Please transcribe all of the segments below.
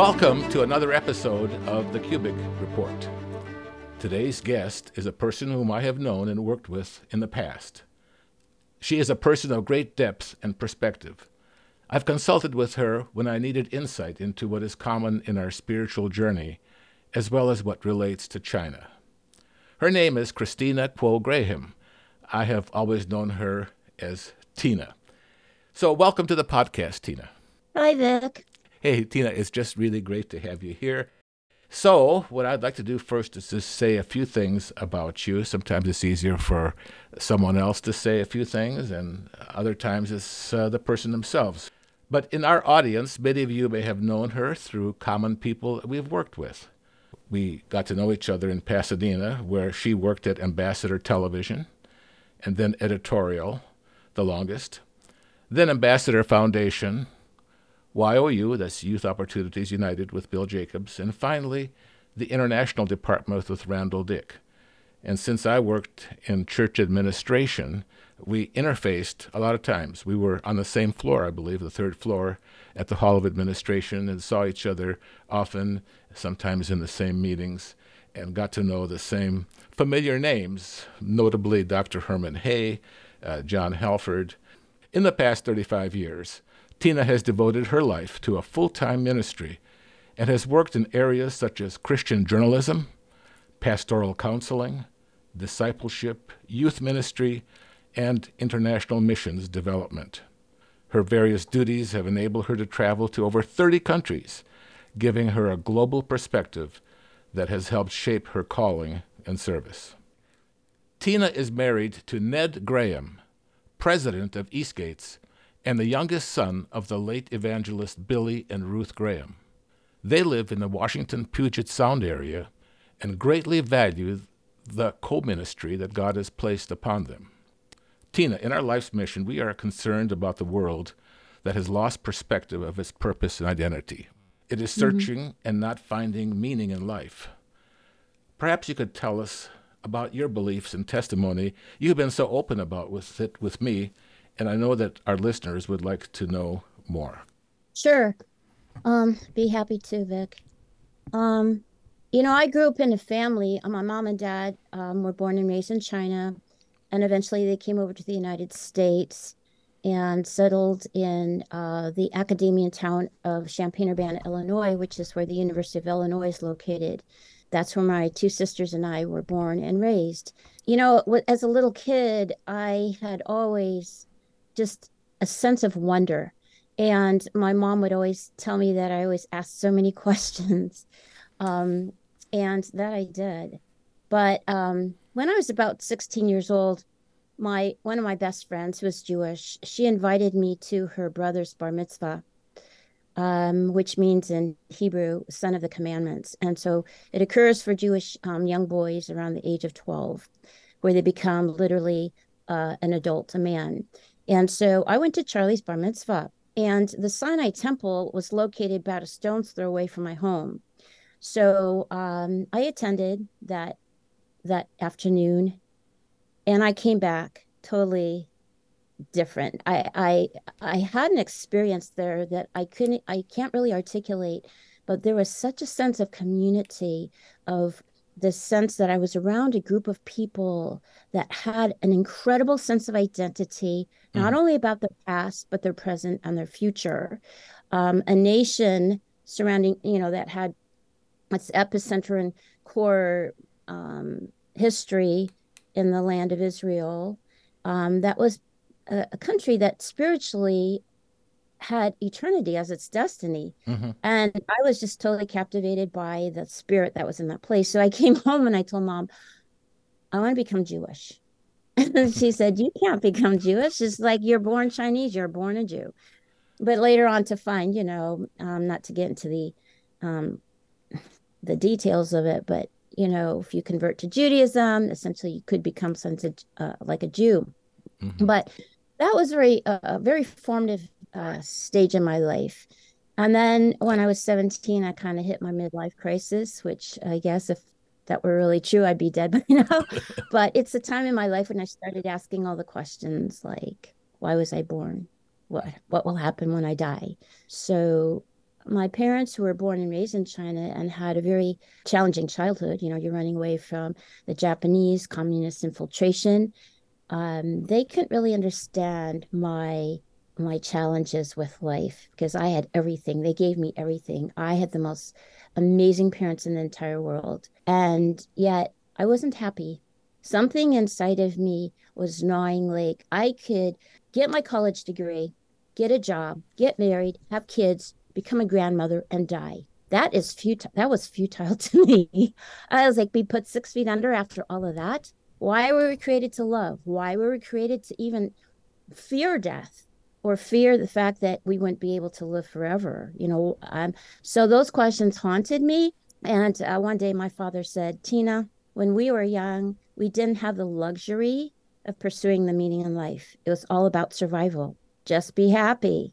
Welcome to another episode of the Kubik Report. Today's guest is a person whom I have known and worked with in the past. She is a person of great depth and perspective. I've consulted with her when I needed insight into what is common in our spiritual journey, as well as what relates to China. Her name is Christina Kuo Graham. I have always known her as Tina. So, welcome to the podcast, Tina. Hi, Vic. Hey, Tina, it's just really great to have you here. So, what I'd like to do first is just say a few things about you. Sometimes it's easier for someone else to say a few things, and other times it's uh, the person themselves. But in our audience, many of you may have known her through common people we've worked with. We got to know each other in Pasadena, where she worked at Ambassador Television, and then editorial, the longest, then Ambassador Foundation, YOU, that's Youth Opportunities United with Bill Jacobs, and finally, the International Department with Randall Dick. And since I worked in church administration, we interfaced a lot of times. We were on the same floor, I believe, the third floor at the Hall of Administration, and saw each other often, sometimes in the same meetings, and got to know the same familiar names, notably Dr. Herman Hoeh, uh, John Halford. In the past 35 years, Tina has devoted her life to a full time ministry and has worked in areas such as Christian journalism, pastoral counseling, discipleship, youth ministry, and international missions development. Her various duties have enabled her to travel to over 30 countries, giving her a global perspective that has helped shape her calling and service. Tina is married to Ned Graham, president of East Gates and the youngest son of the late evangelist Billy and Ruth Graham. They live in the Washington Puget Sound area and greatly value the co ministry that God has placed upon them. Tina, in our life's mission, we are concerned about the world that has lost perspective of its purpose and identity. It is mm-hmm. searching mm-hmm. and not finding meaning in life. Perhaps you could tell us about your beliefs and testimony you've been so open about with it with me and I know that our listeners would like to know more. Sure. Um, be happy to, Vic. Um, you know, I grew up in a family. Uh, my mom and dad um, were born and raised in China, and eventually they came over to the United States and settled in uh, the academia town of Champaign-Urbana, Illinois, which is where the University of Illinois is located. That's where my two sisters and I were born and raised. You know, as a little kid, I had always just a sense of wonder. And my mom would always tell me that I always asked so many questions. Um, and that I did. But um, when I was about 16 years old, my one of my best friends who was Jewish, she invited me to her brother's bar mitzvah, um, which means in Hebrew, son of the commandments. And so it occurs for Jewish um, young boys around the age of 12, where they become literally uh, an adult, a man. And so I went to Charlie's bar mitzvah, and the Sinai Temple was located about a stone's throw away from my home. So um, I attended that that afternoon, and I came back totally different. I I I had an experience there that I couldn't I can't really articulate, but there was such a sense of community of the sense that I was around a group of people that had an incredible sense of identity, mm. not only about their past, but their present and their future. Um, a nation surrounding, you know, that had its epicenter and core um, history in the land of Israel. Um, that was a, a country that spiritually had eternity as its destiny. Mm-hmm. And I was just totally captivated by the spirit that was in that place. So I came home and I told mom, I want to become Jewish. And she said, You can't become Jewish. It's like you're born Chinese, you're born a Jew. But later on to find, you know, um, not to get into the um, the details of it, but you know, if you convert to Judaism, essentially you could become something uh, like a Jew. Mm-hmm. But that was very uh, a very formative uh, stage in my life. And then when I was 17, I kind of hit my midlife crisis, which I guess if that were really true, I'd be dead by now. but it's a time in my life when I started asking all the questions like, why was I born? What what will happen when I die? So my parents who were born and raised in China and had a very challenging childhood, you know, you're running away from the Japanese communist infiltration. Um, they couldn't really understand my my challenges with life because I had everything. They gave me everything. I had the most amazing parents in the entire world. And yet I wasn't happy. Something inside of me was gnawing like I could get my college degree, get a job, get married, have kids, become a grandmother, and die. That is futile. That was futile to me. I was like, be put six feet under after all of that. Why were we created to love? Why were we created to even fear death? Or fear the fact that we wouldn't be able to live forever you know um, so those questions haunted me and uh, one day my father said tina when we were young we didn't have the luxury of pursuing the meaning in life. It was all about survival. Just be happy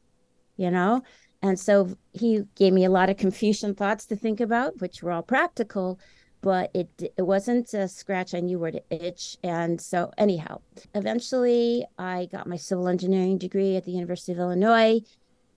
you know? And so he gave me a lot of confucian thoughts to think about which were all practical but it it wasn't a scratch I knew where to itch. And so anyhow, eventually I got my civil engineering degree at the University of Illinois.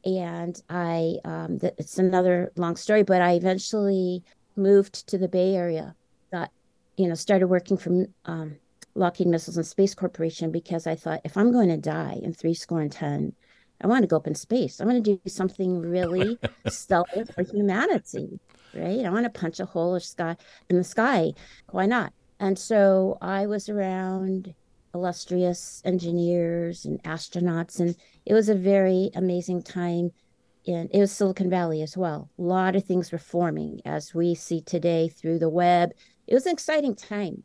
And I, um, th- it's another long story, but I eventually moved to the Bay Area. Got, you know, started working for um, Lockheed Missiles and Space Corporation because I thought if I'm going to die in three score and ten, I want to go up in space. I want to do something really stellar for humanity right? I want to punch a hole in, sky, in the sky. Why not? And so I was around illustrious engineers and astronauts, and it was a very amazing time. In, it was Silicon Valley as well. A lot of things were forming as we see today through the web. It was an exciting time.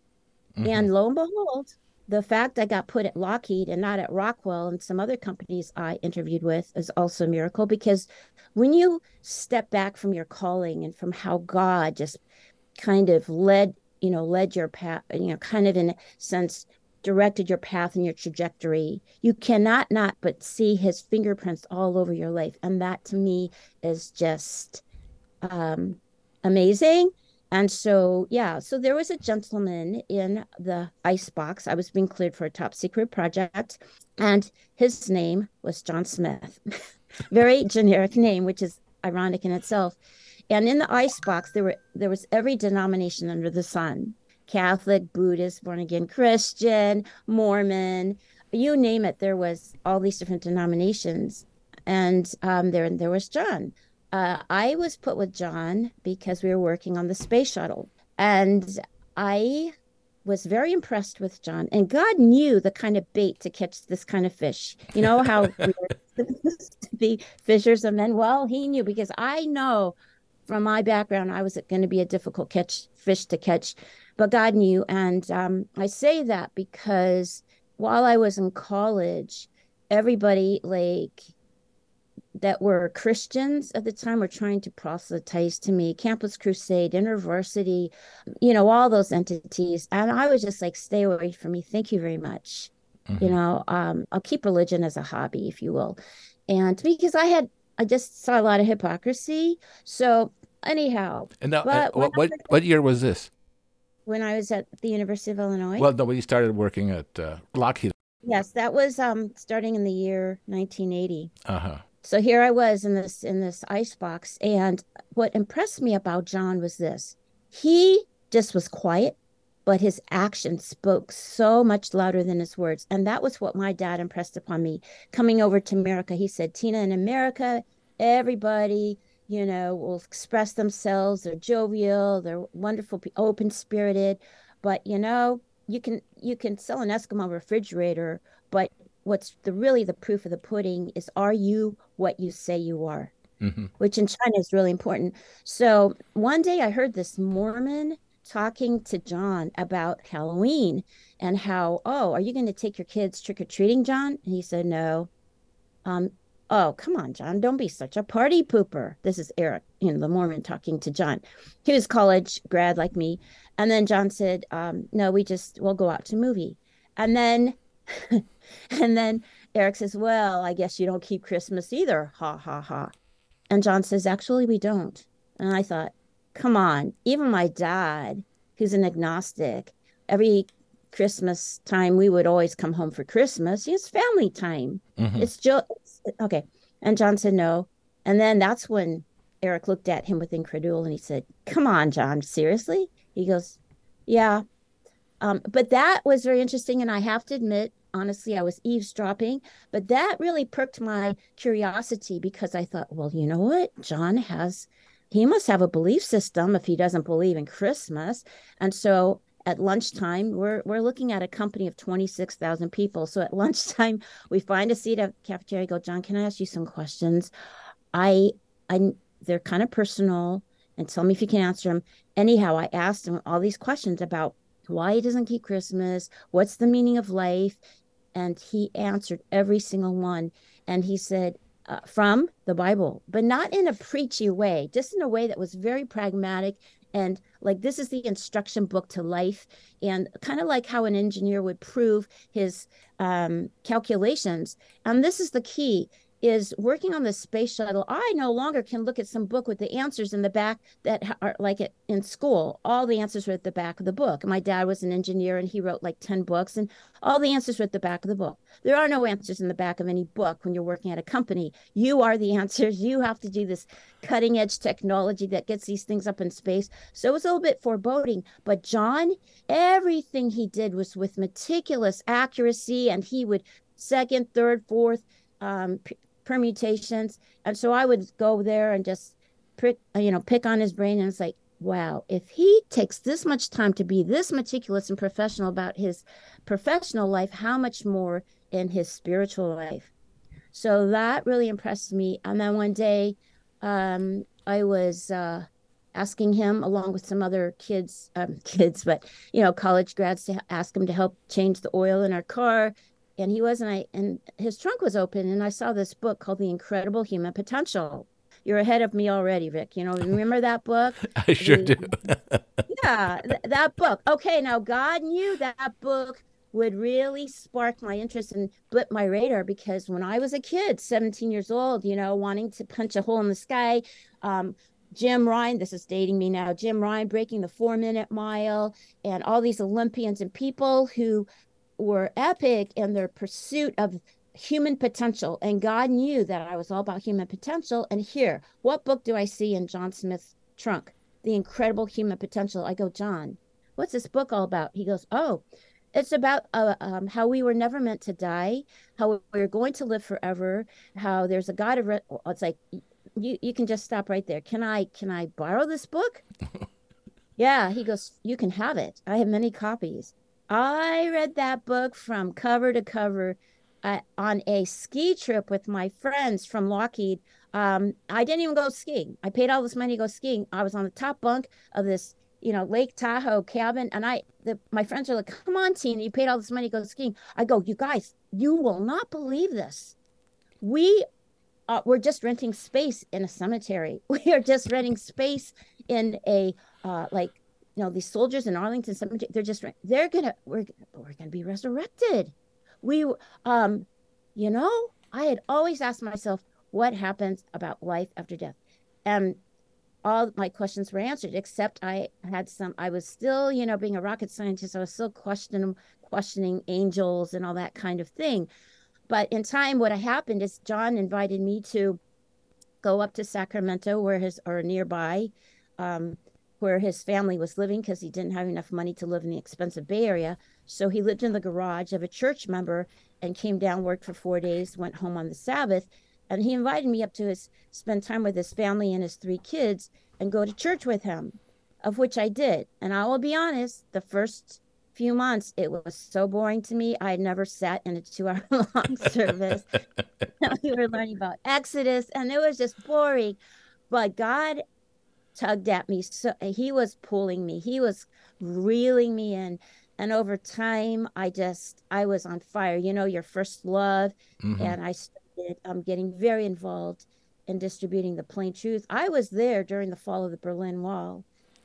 Mm-hmm. And lo and behold, the fact I got put at Lockheed and not at Rockwell and some other companies I interviewed with is also a miracle because when you step back from your calling and from how God just kind of led, you know, led your path, you know, kind of in a sense directed your path and your trajectory, you cannot not but see his fingerprints all over your life. And that to me is just um, amazing. And so, yeah, so there was a gentleman in the ice box. I was being cleared for a top secret project, and his name was John Smith. Very generic name, which is ironic in itself. And in the ice box, there were there was every denomination under the sun: Catholic, Buddhist, born again Christian, Mormon, you name it. There was all these different denominations, and um, there there was John uh, I was put with John because we were working on the space shuttle. And I was very impressed with John. And God knew the kind of bait to catch this kind of fish. You know how we were supposed to be fishers of men? Well, he knew because I know from my background, I was going to be a difficult catch fish to catch, but God knew. And um, I say that because while I was in college, everybody like that were Christians at the time were trying to proselytize to me, Campus Crusade, InterVarsity, you know, all those entities. And I was just like, stay away from me. Thank you very much. Mm-hmm. You know, um, I'll keep religion as a hobby, if you will. And because I had, I just saw a lot of hypocrisy. So anyhow. And now, what, what, what year was this? When I was at the University of Illinois. Well, no, when you started working at uh, Lockheed. Yes, that was um, starting in the year 1980. Uh huh. So here I was in this in this ice box, and what impressed me about John was this: he just was quiet, but his actions spoke so much louder than his words, and that was what my dad impressed upon me. Coming over to America, he said, "Tina, in America, everybody." You know, will express themselves. They're jovial. They're wonderful, open spirited. But you know, you can you can sell an Eskimo refrigerator, but what's the really the proof of the pudding is are you what you say you are? Mm-hmm. which in china is really important. So one day i heard this mormon talking to john about halloween and how oh are you going to take your kids trick-or-treating john? And he said no. Um oh come on john don't be such a party pooper. This is eric you know the mormon talking to john. He was college grad like me. And then john said um, no we just we'll go out to movie. And then and then Eric says, Well, I guess you don't keep Christmas either. Ha ha ha. And John says, Actually, we don't. And I thought, Come on, even my dad, who's an agnostic, every Christmas time we would always come home for Christmas. It's family time. Mm-hmm. It's just okay. And John said no. And then that's when Eric looked at him with incredulity and he said, Come on, John, seriously? He goes, Yeah. Um, but that was very interesting. And I have to admit, honestly, I was eavesdropping, but that really perked my curiosity because I thought, well, you know what? John has, he must have a belief system if he doesn't believe in Christmas. And so at lunchtime, we're we're looking at a company of 26,000 people. So at lunchtime, we find a seat at cafeteria. Go, John, can I ask you some questions? I I they're kind of personal and tell me if you can answer them. Anyhow, I asked him all these questions about why he doesn't keep Christmas, what's the meaning of life, and he answered every single one. And he said, uh, from the Bible, but not in a preachy way, just in a way that was very pragmatic. And like this is the instruction book to life. And kind of like how an engineer would prove his um, calculations. And this is the key is working on the space shuttle, I no longer can look at some book with the answers in the back that are like it in school. All the answers were at the back of the book. My dad was an engineer and he wrote like 10 books, and all the answers were at the back of the book. There are no answers in the back of any book when you're working at a company. You are the answers. You have to do this cutting edge technology that gets these things up in space. So it was a little bit foreboding. But John, everything he did was with meticulous accuracy, and he would second, third, fourth, um, permutations. And so I would go there and just pick, you know, pick on his brain. And it's like, wow, if he takes this much time to be this meticulous and professional about his professional life, how much more in his spiritual life? So that really impressed me. And then one day, um, I was uh, asking him, along with some other kids, um, kids, but you know, college grads, to ask him to help change the oil in our car and he was and I and his trunk was open and I saw this book called The Incredible Human Potential. You're ahead of me already, Vic. You know, remember that book? I sure the, do. yeah, th- that book. Okay, now God knew that book would really spark my interest and blip my radar because when I was a kid, 17 years old, you know, wanting to punch a hole in the sky, um, Jim Ryun, this is dating me now, Jim Ryun breaking the four minute mile, and all these Olympians and people who were epic in their pursuit of human potential. And God knew that I was all about human potential. And here, what book do I see in John Smith's trunk? The Incredible Human Potential. I go, John, what's this book all about? He goes, Oh, it's about uh, um, how we were never meant to die, how we're going to live forever, how there's a God of. Re- it's like you you can just stop right there. Can I can I borrow this book? yeah, he goes. You can have it. I have many copies. I read that book from cover to cover uh, on a ski trip with my friends from Lockheed. Um, I didn't even go skiing. I paid all this money to go skiing. I was on the top bunk of this, you know, Lake Tahoe cabin, and I, the, my friends are like, "Come on, Tina, you paid all this money to go skiing." I go, "You guys, you will not believe this. We, uh, we're just renting space in a cemetery. We are just renting space in a uh, like you know these soldiers in arlington they're just they're gonna we're, we're gonna be resurrected. We um you know i had always asked myself what happens about life after death? And all my questions were answered except i had some i was still you know being a rocket scientist i was still questioning questioning angels and all that kind of thing. But in time what happened is john invited me to go up to sacramento where his or nearby um, where his family was living because he didn't have enough money to live in the expensive Bay Area. So he lived in the garage of a church member and came down, worked for four days, went home on the Sabbath. And he invited me up to his spend time with his family and his three kids and go to church with him, of which I did. And I will be honest, the first few months it was so boring to me. I had never sat in a two hour long service. we were learning about Exodus and it was just boring. But God tugged at me. So he was pulling me. He was reeling me in. And over time, I just I was on fire. You know, your first love, mm-hmm. and I started um, getting very involved in distributing the plain truth. I was there during the fall of the Berlin Wall.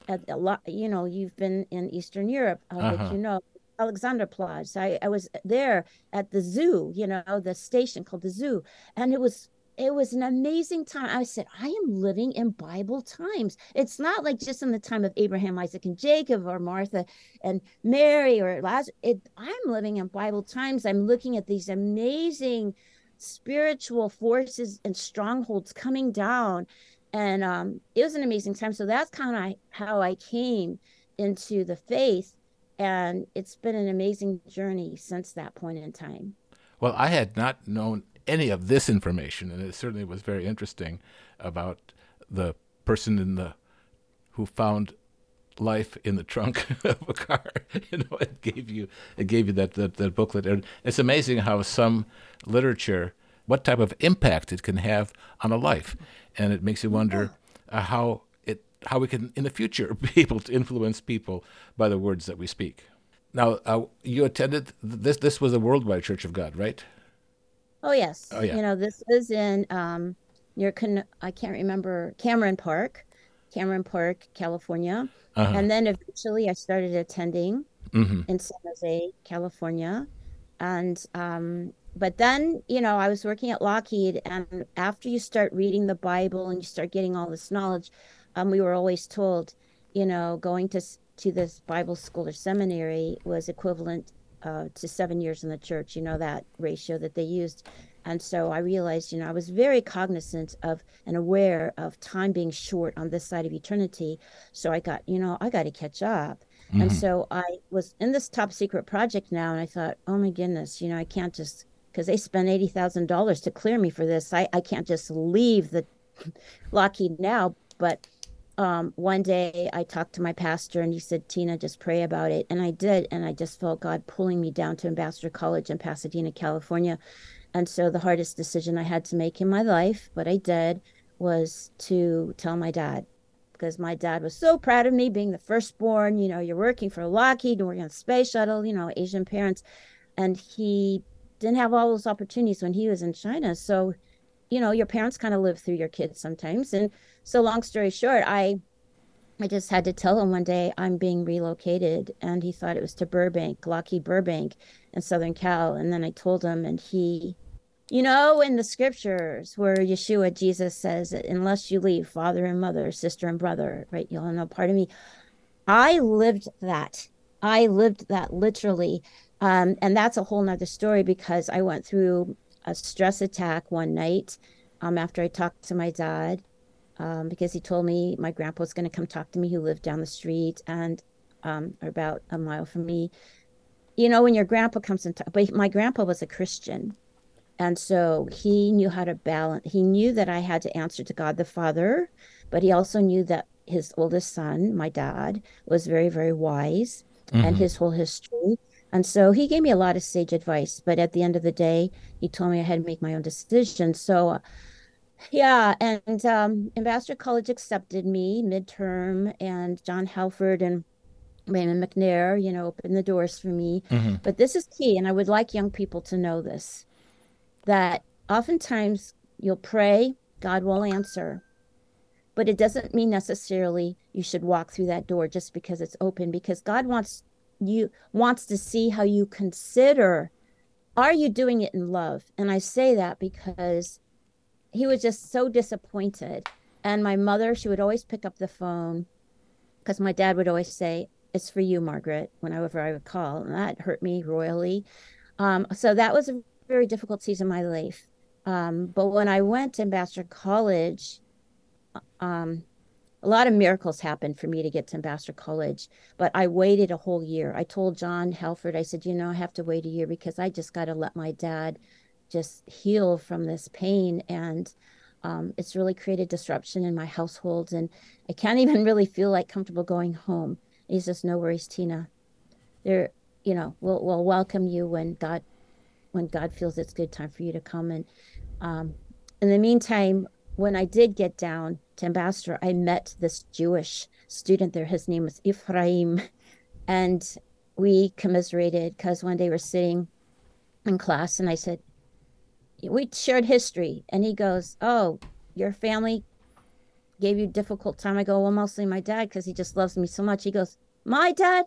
At a lot, you know, you've been in Eastern Europe, uh, uh-huh. you know, Alexanderplatz. I, I was there at the zoo, you know, the station called the zoo, and it was it was an amazing time. I said, I am living in Bible times. It's not like just in the time of Abraham, Isaac, and Jacob, or Martha and Mary, or Lazarus. It, I'm living in Bible times. I'm looking at these amazing spiritual forces and strongholds coming down. and um, it was an amazing time. So that's kind of how I came into the faith, and it's been an amazing journey since that point in time. Well, I had not known any of this information, and it certainly was very interesting about the person in the who found life in the trunk of a car. you know, it gave you it gave you that, that that booklet. And it's amazing how some literature, what type of impact it can have on a life, and it makes you wonder uh, how it how we can in the future be able to influence people by the words that we speak. Now, uh, you attended this. This was a worldwide Church of God, right? Oh yes. Oh, yeah. You know, this is in um, near Con- I can't remember Cameron Park, Cameron Park, California. Uh-huh. And then eventually I started attending hmm in San Jose, California. And um, but then, you know, I was working at Lockheed, and after you start reading the Bible and you start getting all this knowledge, um, we were always told, you know, going to to this Bible school or seminary was equivalent uh, to seven years in the church. You know that ratio that they used. And so I realized, you know, I was very cognizant of and aware of time being short on this side of eternity. So I got, you know, I got to catch up. And hmm so I was in this top secret project now, and I thought, oh my goodness, you know, I can't just because they spent eighty thousand dollars to clear me for this. I I can't just leave the Lockheed now. But um, one day I talked to my pastor, and he said, Tina, just pray about it, and I did, and I just felt God pulling me down to Ambassador College in Pasadena, California. And so the hardest decision I had to make in my life, but I did, was to tell my dad because my dad was so proud of me being the firstborn. You know, you're working for Lockheed and working on space shuttle, you know, Asian parents. And he didn't have all those opportunities when he was in China. So, you know, your parents kind of live through your kids sometimes. And so long story short, I I just had to tell him one day I'm being relocated and he thought it was to Burbank, Lockheed Burbank in Southern Cal. And then I told him and he you know, in the scriptures where Yeshua, Jesus says, unless you leave father and mother, sister and brother, right, you'll no part of me. I lived that. I lived that literally. Um, and that's a whole nother story because I went through a stress attack one night um, after I talked to my dad um, because he told me my grandpa was going to come talk to me who lived down the street and um, about a mile from me. You know, when your grandpa comes and talk, but my grandpa was a Christian and so he knew how to balance. He knew that I had to answer to God the Father, but he also knew that his oldest son, my dad, was very, very wise and hmm his whole history. And so he gave me a lot of sage advice. But at the end of the day, he told me I had to make my own decision. So, yeah. And um, Ambassador College accepted me midterm, and John Halford and Raymond McNair, you know, opened the doors for me. hmm But this is key. And I would like young people to know this that oftentimes you'll pray, God will answer, but it doesn't mean necessarily you should walk through that door just because it's open because God wants you wants to see how you consider are you doing it in love? And I say that because he was just so disappointed. And my mother, she would always pick up the phone because my dad would always say, It's for you, Margaret, whenever I would call. And that hurt me royally. Um, so that was a very difficult season of my life. Um, but when I went to Ambassador College, um, a lot of miracles happened for me to get to Ambassador College, but I waited a whole year. I told John Halford, I said, you know, I have to wait a year because I just got to let my dad just heal from this pain. And um, it's really created disruption in my household. And I can't even really feel like comfortable going home. He says, no worries, Tina. There, you know, we'll, we'll welcome you when God when God feels it's good time for you to come. And um, in the meantime, when I did get down to Ambassador, I met this Jewish student there. His name was Ephraim. And we commiserated because one day we're sitting in class and I said, We shared history. And he goes, Oh, your family gave you difficult time. I go, Well, mostly my dad because he just loves me so much. He goes, My dad?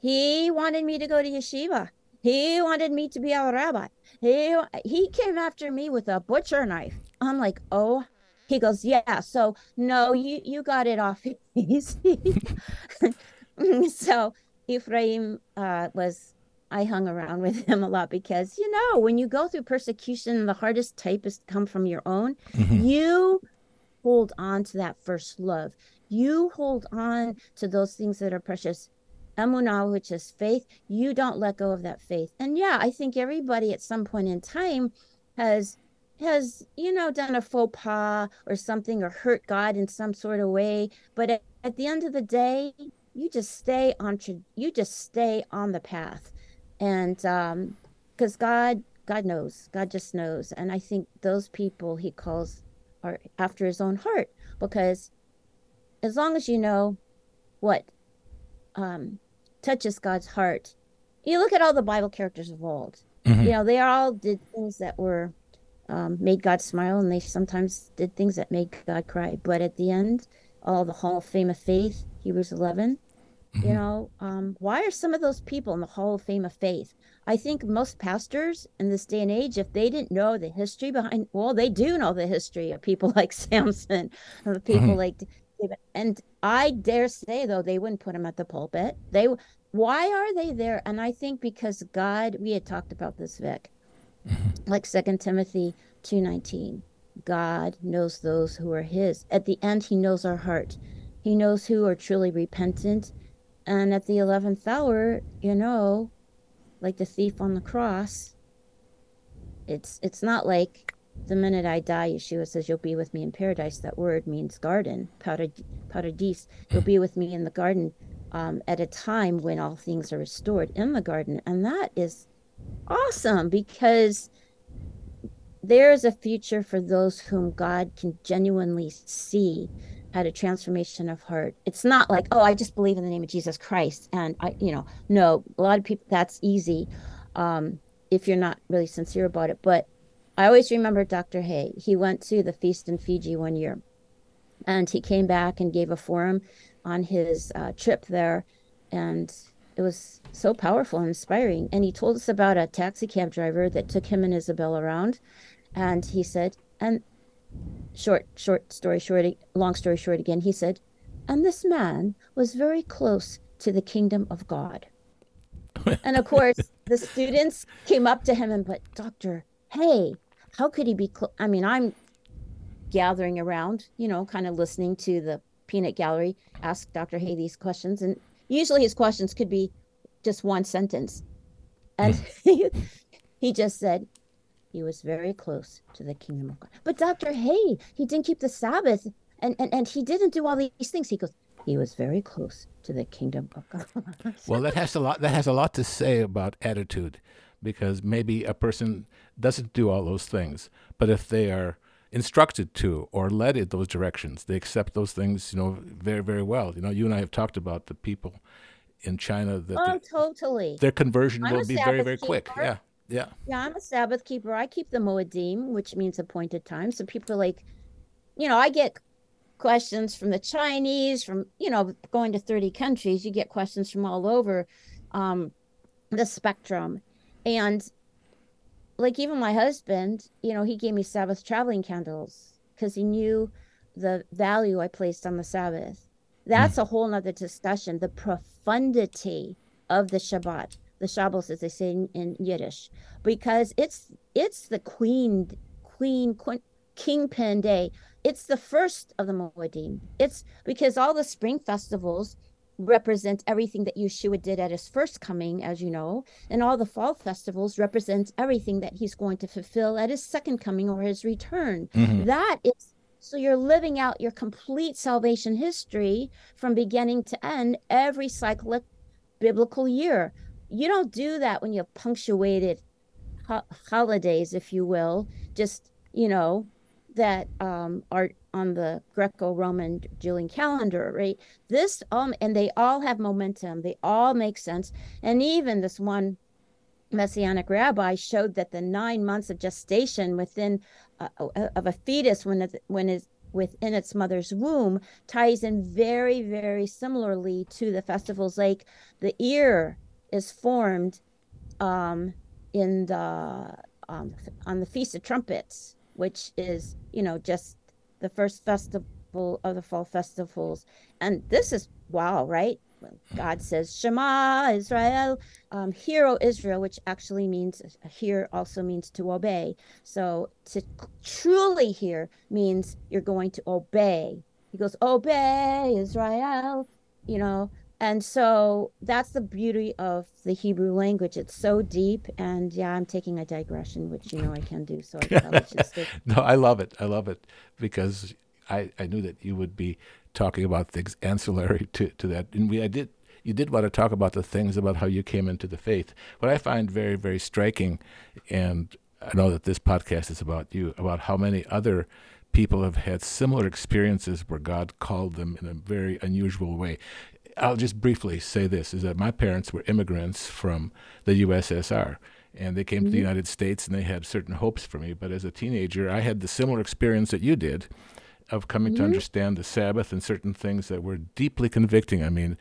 He wanted me to go to yeshiva. He wanted me to be a rabbi. He he came after me with a butcher knife. I'm like, oh. He goes, yeah. So no, you you got it off easy. so Ephraim uh, was. I hung around with him a lot because you know when you go through persecution, the hardest type is to come from your own. hmm You hold on to that first love. You hold on to those things that are precious. Emunah, which is faith, you don't let go of that faith. And yeah, I think everybody at some point in time has has you know done a faux pas or something or hurt god in some sort of way but at, at the end of the day you just stay on you just stay on the path and um because god god knows god just knows and i think those people he calls are after his own heart because as long as you know what um touches god's heart you look at all the bible characters of old mm-hmm. you know they all did things that were um, made God smile, and they sometimes did things that made God cry. But at the end, all the Hall of Fame of Faith, Hebrews 11, mm-hmm. you know, um, why are some of those people in the Hall of Fame of Faith? I think most pastors in this day and age, if they didn't know the history behind, well, they do know the history of people like Samson, of people mm-hmm. like David. And I dare say, though, they wouldn't put him at the pulpit. They, why are they there? And I think because God, we had talked about this, Vic Mm-hmm. Like Second Timothy 2:19. God knows those who are his. At the end he knows our heart. He knows who are truly repentant. And at the 11th hour, you know, like the thief on the cross, it's it's not like the minute I die, Yeshua says, You'll be with me in paradise. That word means garden, paradis. You'll be with me in the garden um, at a time when all things are restored in the garden. And that is awesome because there's a future for those whom God can genuinely see had a transformation of heart. It's not like, oh, I just believe in the name of Jesus Christ. And I, you know, no, a lot of people, that's easy um, if you're not really sincere about it. But I always remember Dr. Hoeh. He went to the feast in Fiji one year and he came back and gave a forum on his uh, trip there. And it was so powerful and inspiring. And he told us about a taxi cab driver that took him and Isabel around. And he said, and short, short story short, long story short again, he said, and this man was very close to the kingdom of God. and of course, the students came up to him and but doctor, Hoeh, how could he be? Cl-? I mean, I'm gathering around, you know, kind of listening to the peanut gallery ask Dr. Hoeh these questions, and usually his questions could be just one sentence. And he, he just said, he was very close to the kingdom of God. But Dr. Hoeh, he didn't keep the Sabbath and, and, and he didn't do all these things. He goes, he was very close to the kingdom of God. well, that has a lot that has a lot to say about attitude because maybe a person doesn't do all those things, but if they are instructed to or led in those directions, they accept those things, you know, very, very well. You know, you and I have talked about the people in China that oh, totally their conversion I'm will be very, very keeper. quick. Yeah. Yeah. Yeah, I'm a Sabbath keeper. I keep the Moedim, which means appointed time. So people are like, you know, I get questions from the Chinese, from, you know, going to 30 countries, you get questions from all over um, the spectrum. And like even my husband, you know, he gave me Sabbath traveling candles because he knew the value I placed on the Sabbath. That's mm. a whole nother discussion. The profundity of the Shabbat, the Shabbos, as they say in, in Yiddish, because it's it's the queen, queen, queen kingpin day. It's the first of the Moedim. It's because all the spring festivals represent everything that Yeshua did at his first coming, as you know, and all the fall festivals represent everything that he's going to fulfill at his second coming or his return. Mm-hmm. That is so you're living out your complete salvation history from beginning to end every cyclic biblical year. You don't do that when you have punctuated ho- holidays, if you will, just, you know, that um, are on the Greco-Roman Julian calendar, right? This um, and they all have momentum. They all make sense. And even this one messianic rabbi showed that the nine months of gestation within uh, of a fetus when it, when is within its mother's womb ties in very very similarly to the festivals like the ear is formed um, in the um, on the feast of trumpets which is you know just the first festival of the fall festivals and this is wow right God says, Shema Israel, um, hear, O Israel, which actually means hear also means to obey. So to truly hear means you're going to obey. He goes, Obey Israel, you know. And so that's the beauty of the Hebrew language. It's so deep. And yeah, I'm taking a digression, which you know I can do. So I no, I love it. I love it because I, I knew that you would be talking about things ancillary to, to that. And we I did you did want to talk about the things about how you came into the faith. What I find very, very striking, and I know that this podcast is about you, about how many other people have had similar experiences where God called them in a very unusual way. I'll just briefly say this is that my parents were immigrants from the USSR and they came mm-hmm. to the mm-hmm. United States and they had certain hopes for me. But as a teenager, I had the similar experience that you did of coming mm-hmm. to understand the Sabbath and certain things that were deeply convicting. I mean,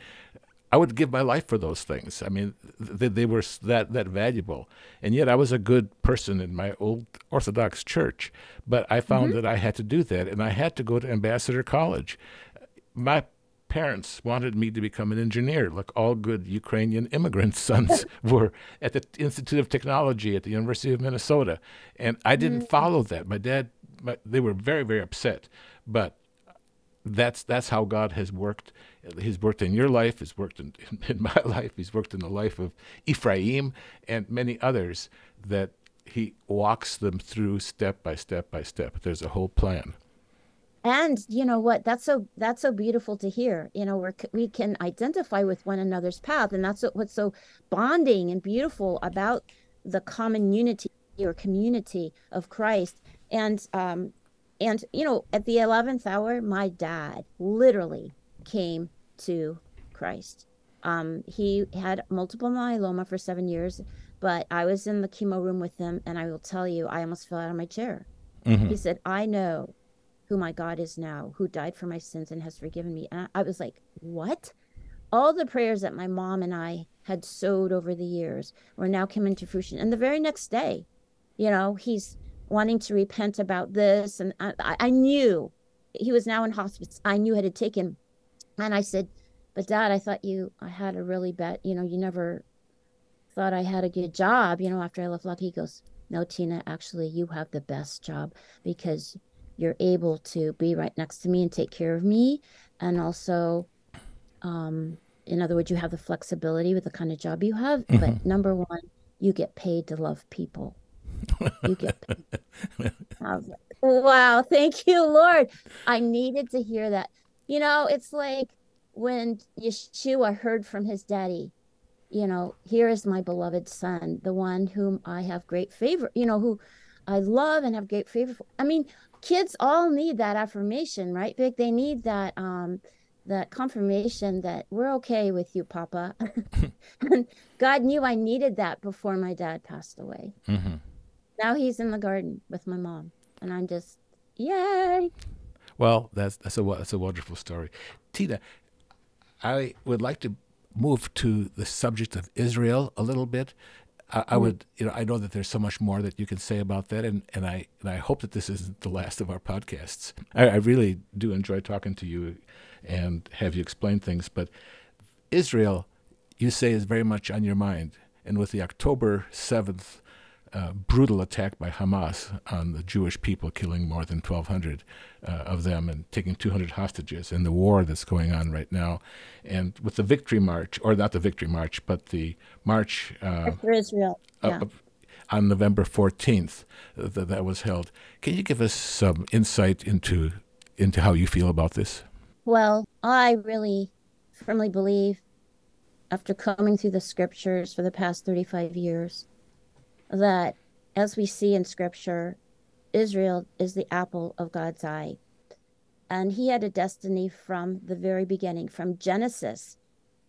I would give my life for those things. I mean, they, they were that that valuable, and yet I was a good person in my old Orthodox church. But I found mm-hmm. that I had to do that, and I had to go to Ambassador College. My parents wanted me to become an engineer, like all good Ukrainian immigrant sons were at the Institute of Technology at the University of Minnesota, and I didn't mm-hmm. follow that. My dad, my, they were very very upset, but that's that's how God has worked. He's worked in your life. He's worked in, in my life. He's worked in the life of Ephraim and many others. That He walks them through step by step by step. There's a whole plan. And you know what? That's so that's so beautiful to hear. You know, we we can identify with one another's path, and that's what, what's so bonding and beautiful about the common unity or community of Christ. And um, and, you know, at the 11th hour, my dad literally came to Christ. Um, he had multiple myeloma for seven years, but I was in the chemo room with him, and I will tell you, I almost fell out of my chair. Mm-hmm. He said, I know who my God is now, who died for my sins and has forgiven me. And I, I was like, What? All the prayers that my mom and I had sowed over the years were now coming to fruition. And the very next day, you know, he's wanting to repent about this. And I, I knew he was now in hospice. I knew it had taken. And I said, but dad, I thought you, I had a really bad, you know, you never thought I had a good job, you know, after I left Lockheed. He goes, no, Tina, actually, you have the best job because you're able to be right next to me and take care of me. And also, um, in other words, you have the flexibility with the kind of job you have. Mm-hmm. But number one, you get paid to love people you get paid. wow, thank you, Lord. I needed to hear that. You know, it's like when Yeshua heard from his daddy, you know, here is my beloved son, the one whom I have great favor, you know, who I love and have great favor for. I mean, kids all need that affirmation, right? Vic? They need that um that confirmation that we're okay with you, Papa. God knew I needed that before my dad passed away. Mm-hmm now he's in the garden with my mom, and I'm just yay. Well, that's that's a that's a wonderful story, Tina. I would like to move to the subject of Israel a little bit. I, I, would, you know, I know that there's so much more that you can say about that, and, and I and I hope that this isn't the last of our podcasts. I, I really do enjoy talking to you and have you explain things, but Israel, you say, is very much on your mind, and with the October seventh uh, brutal attack by Hamas on the Jewish people, killing more than 1,200 uh, of them and taking 200 hostages, and the war that's going on right now. And with the Victory March, or not the Victory March, but the march uh, for Israel yeah. on November 14th that, that was held. Can you give us some insight into into how you feel about this? Well, I really firmly believe, after coming through the scriptures for the past 35 years, that, as we see in scripture, Israel is the apple of God's eye. And he had a destiny from the very beginning, from Genesis.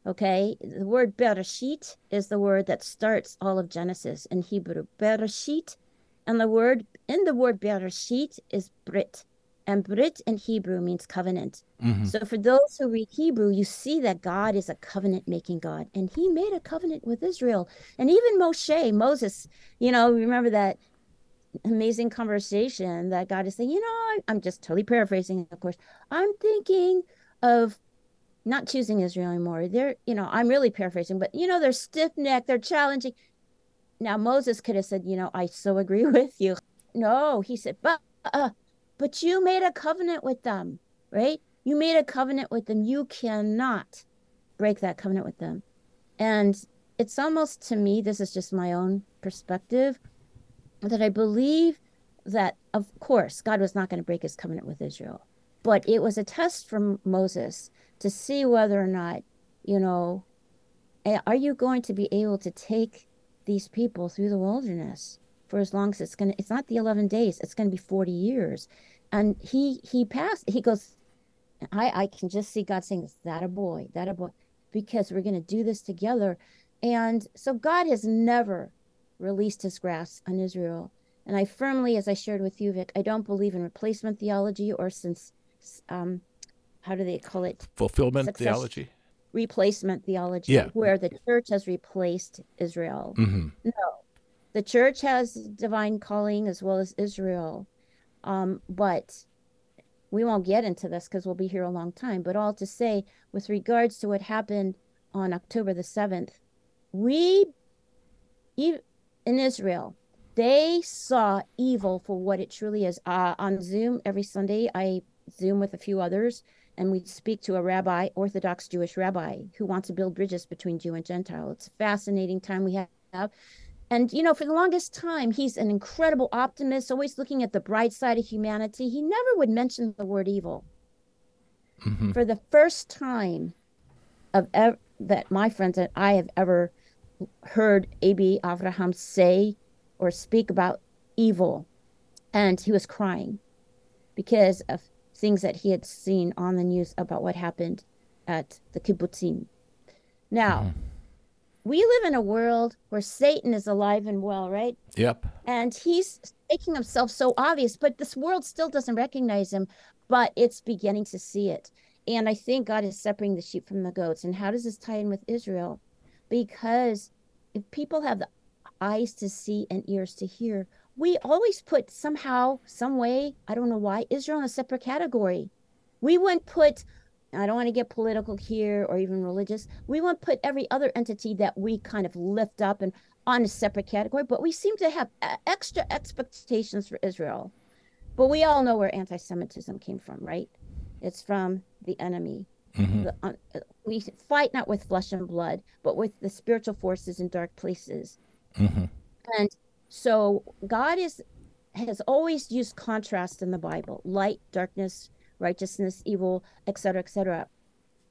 Okay, the word Bereshit is the word that starts all of Genesis in Hebrew. Bereshit, and the word in the word Bereshit is Brit. And Brit in Hebrew means covenant. Mm-hmm. So for those who read Hebrew, you see that God is a covenant making God. And he made a covenant with Israel. And even Moshe, Moses, you know, remember that amazing conversation that God is saying, you know, I'm just totally paraphrasing, of course. I'm thinking of not choosing Israel anymore. They're, you know, I'm really paraphrasing, but you know, they're stiff necked, they're challenging. Now Moses could have said, you know, I so agree with you. No, he said, but uh, but you made a covenant with them, right? You made a covenant with them. You cannot break that covenant with them. And it's almost to me, this is just my own perspective, that I believe that, of course, God was not going to break his covenant with Israel, but it was a test from Moses to see whether or not, you know, eh, are you going to be able to take these people through the wilderness for as long as it's going to, it's not the 11 days, it's going to be 40 years. And he, he passed, he goes, I, I can just see God saying, Is that a boy, that a boy, because we're going to do this together. And so God has never released his grasp on Israel. And I firmly, as I shared with you, Vic, I don't believe in replacement theology or since, um, how do they call it? Fulfillment Success, theology? Replacement theology, yeah. where the church has replaced Israel. Mm-hmm. No, the church has divine calling as well as Israel. Um, but we won't get into this because we'll be here a long time. But all to say, with regards to what happened on October the 7th, we, in Israel, they saw evil for what it truly is. Uh, on Zoom every Sunday, I Zoom with a few others, and we speak to a rabbi, Orthodox Jewish rabbi, who wants to build bridges between Jew and Gentile. It's a fascinating time we have. And, you know, for the longest time, he's an incredible optimist, always looking at the bright side of humanity. He never would mention the word evil. Mm-hmm. For the first time of ev- that my friends and I have ever heard Abi Avraham say or speak about evil, and he was crying because of things that he had seen on the news about what happened at the kibbutzim. Now, mm-hmm we live in a world where Satan is alive and well, right? Yep. And he's making himself so obvious, but this world still doesn't recognize him, but it's beginning to see it. And I think God is separating the sheep from the goats. And how does this tie in with Israel? Because if people have the eyes to see and ears to hear, we always put somehow, some way, I don't know why, Israel in a separate category. We wouldn't put I don't want to get political here or even religious. We want to put every other entity that we kind of lift up and on a separate category, but we seem to have extra expectations for Israel. But we all know where anti Semitism came from, right? It's from the enemy. Mm-hmm. The, uh, we fight not with flesh and blood, but with the spiritual forces in dark places. Mm-hmm. And so God is has always used contrast in the Bible light, darkness, righteousness, evil, etc., etc.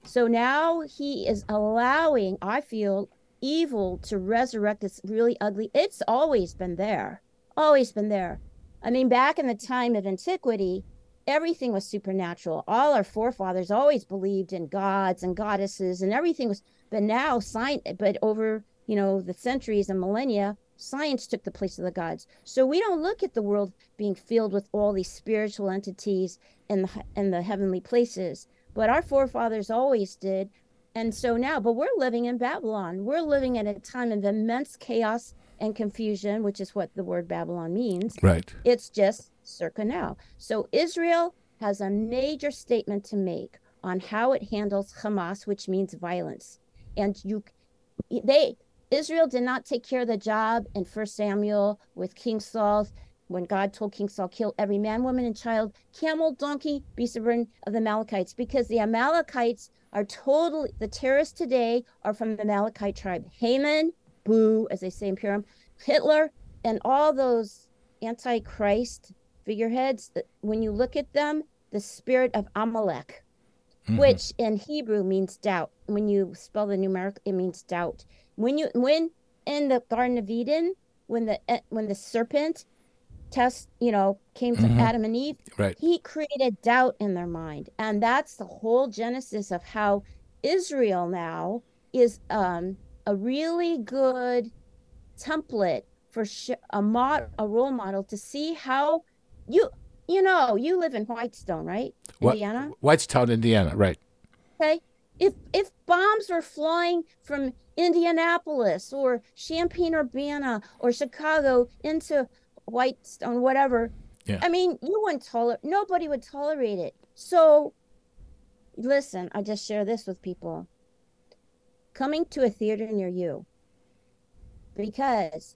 So now he is allowing, I feel, evil to resurrect its really ugly. It's always been there, always been there. I mean, back in the time of antiquity, everything was supernatural. All our forefathers always believed in gods and goddesses, and everything was. But now, science, but over you know the centuries and millennia, science took the place of the gods. So we don't look at the world being filled with all these spiritual entities in the in the heavenly places, but our forefathers always did. And so now, but we're living in Babylon. We're living at a time of immense chaos and confusion, which is what the word Babylon means. Right. It's just circa now. So Israel has a major statement to make on how it handles Hamas, which means violence. And you they Israel did not take care of the job in First Samuel with King Saul when God told King Saul, kill every man, woman, and child, camel, donkey, beast of burden of the Amalekites, because the Amalekites are totally, the terrorists today are from the Amalekite tribe. Haman, boo, as they say in Purim, Hitler, and all those antichrist figureheads, when you look at them, the spirit of Amalek, mm-hmm. which in Hebrew means doubt. When you spell the numeric, it means doubt. When you when in the Garden of Eden, when the eh, when the serpent test, you know, came to mm-hmm. Adam and Eve, right. he created doubt in their mind. And that's the whole genesis of how Israel now is um, a really good template for sh- a mod a role model to see how you you know you live in Whitestown, right? Indiana. Whitestown, Indiana, right? Okay. If if bombs were flying from Indianapolis or Champaign Urbana or Chicago into Whitestown, whatever. Yeah. I mean, you wouldn't tolerate. Nobody would tolerate it. So, listen, I just share this with people. Coming to a theater near you because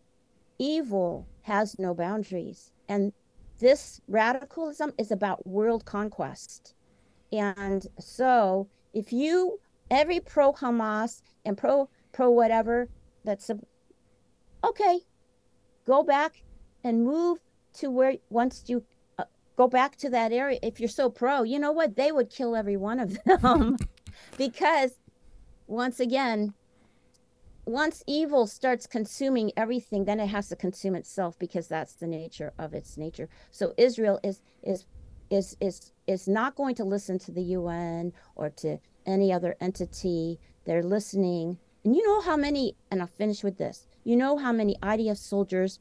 evil has no boundaries. And this radicalism is about world conquest. And so if you every pro Hamas and pro pro whatever that's a, okay, go back and move to where once you uh, go back to that area if you're so pro you know what? They would kill every one of them. Because once again once evil starts consuming everything then it has to consume itself because that's the nature of its nature. So israel is is is is is not going to listen to the un or to any other entity. They're listening. And you know how many and i'll finish with this. You know how many idf soldiers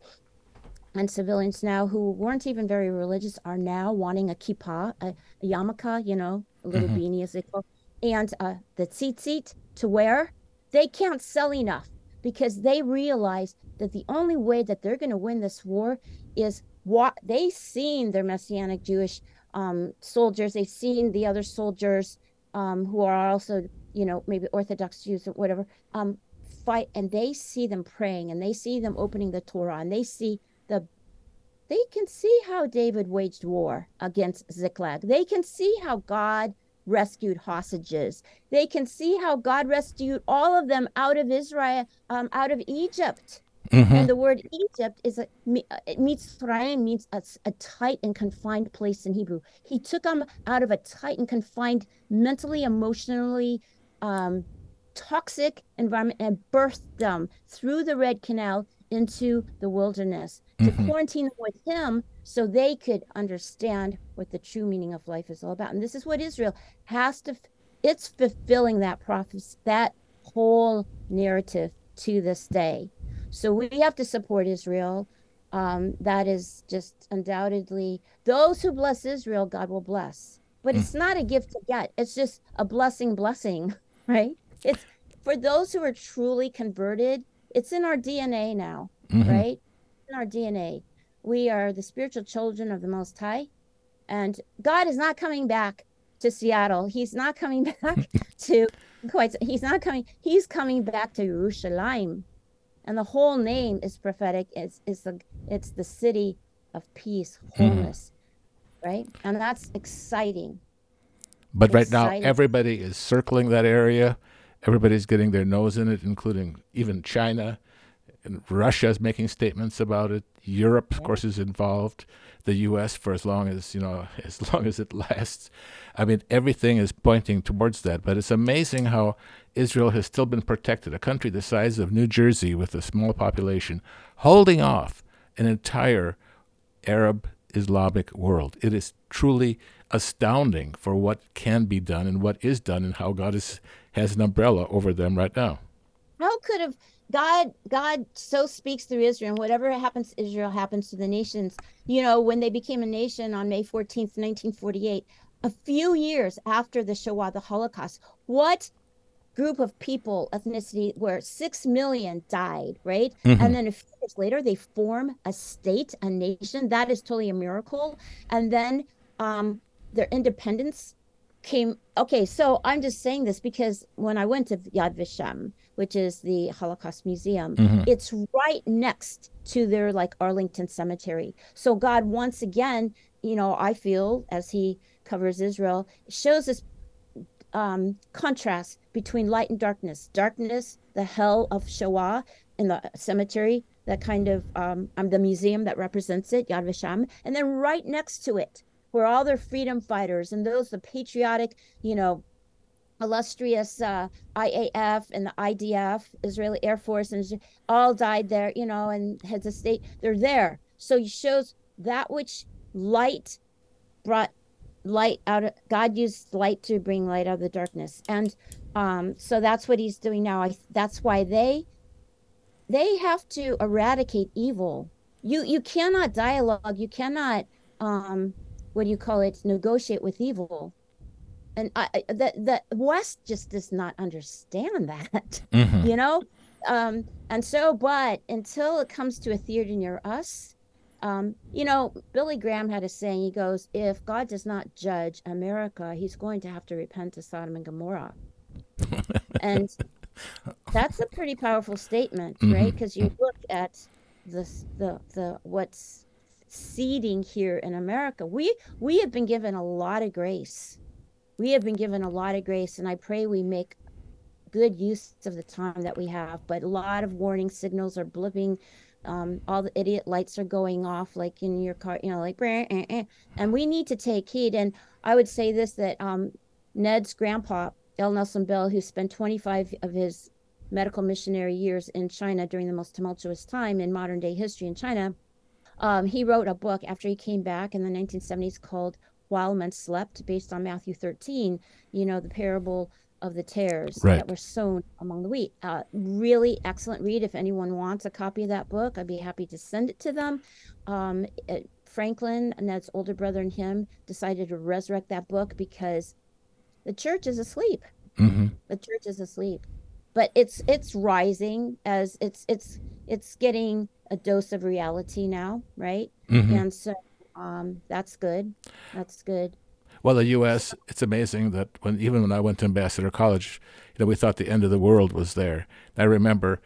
and civilians now who weren't even very religious are now wanting a kippah a, a yarmulke you know a little mm-hmm. beanie as they call and uh, the tzitzit to wear they can't sell enough because they realize that the only way that they're going to win this war is what they've seen their messianic Jewish um, soldiers, they've seen the other soldiers um, who are also, you know, maybe Orthodox Jews or whatever, um, fight, and they see them praying, and they see them opening the Torah, and they see the they can see how David waged war against Ziklag. They can see how God rescued hostages. They can see how God rescued all of them out of Israel, um, out of Egypt. Mm-hmm. And the word Egypt is a it means Mitzrayim means a, a, tight and confined place in Hebrew. He took them out of a tight and confined, mentally, emotionally um, toxic environment and birthed them through the Red Canal into the wilderness to mm-hmm. quarantine with him so they could understand what the true meaning of life is all about. And this is what Israel has to, it's fulfilling that prophecy, that whole narrative to this day. So we have to support Israel. Um, that is just undoubtedly those who bless Israel, God will bless. But mm. it's not a gift to get, it's just a blessing, blessing, right? It's for those who are truly converted, it's in our DNA now, mm-hmm. right? In our DNA we are the spiritual children of the Most High. And God is not coming back to Seattle. He's not coming back to quite. He's not coming. He's coming back to Jerusalem, and the whole name is prophetic. It's it's the it's the city of peace, hmm. wholeness, mm. right? And that's exciting. But exciting. right now, everybody is circling that area. Everybody's getting their nose in it, including even China and Russia is making statements about it. Europe, of course, is involved. The U.S. for as long as you know, as long as it lasts. I mean, everything is pointing towards that. But it's amazing how Israel has still been protected. A country the size of New Jersey, with a small population, holding off an entire Arab Islamic world. It is truly astounding for what can be done and what is done, and how God is, has an umbrella over them right now. How could have God God so speaks through Israel. and Whatever happens to Israel happens to the nations. You know, when they became a nation on May 14th, 1948, a few years after the Shoah, the Holocaust, what group of people, ethnicity, where six million died, right? Mm-hmm. And then a few years later, they form a state, a nation. That is totally a miracle. And then um, their independence came. Okay, so I'm just saying this because when I went to Yad Vashem, which is the Holocaust Museum. Mm-hmm. It's right next to their like Arlington Cemetery. So God once again, you know, I feel as he covers Israel, shows this um, contrast between light and darkness. Darkness, the hell of Shoah in the cemetery, that kind of um, um the museum that represents it, Yad Vashem, and then right next to it, where all their freedom fighters and those the patriotic, you know, illustrious uh, IAF and the IDF, Israeli Air Force, and all died there, you know, and heads of state, they're there. So he shows that which light brought light out of God used light to bring light out of the darkness. And um, so that's what he's doing now. I, that's why they they have to eradicate evil. You you cannot dialogue, you cannot um, what do you call it, negotiate with evil and I, the the West just does not understand that, mm-hmm. you know, um, and so but until it comes to a theater near us, um, you know, Billy Graham had a saying. He goes, "If God does not judge America, He's going to have to repent to Sodom and Gomorrah." and that's a pretty powerful statement, mm-hmm. right? Because you look at the the the what's seeding here in America. We we have been given a lot of grace. We have been given a lot of grace, and I pray we make good use of the time that we have. But a lot of warning signals are blipping. Um, all the idiot lights are going off, like in your car, you know, like, eh, eh. and we need to take heed. And I would say this that um, Ned's grandpa, L. Nelson Bell, who spent 25 of his medical missionary years in China during the most tumultuous time in modern day history in China, um, he wrote a book after he came back in the 1970s called While Men Slept, based on Matthew 13, you know, the parable of the tares right. that were sown among the wheat. Uh, really excellent read. If anyone wants a copy of that book, I'd be happy to send it to them. Um, it, Franklin, Ned's older brother, and him decided to resurrect that book because the church is asleep. Mm-hmm. The church is asleep, but it's it's rising as it's it's it's getting a dose of reality now, right? Mm-hmm. And so um, that's good. That's good. Well, the U.S. It's amazing that when even when I went to Ambassador College, you know, we thought the end of the world was there. I remember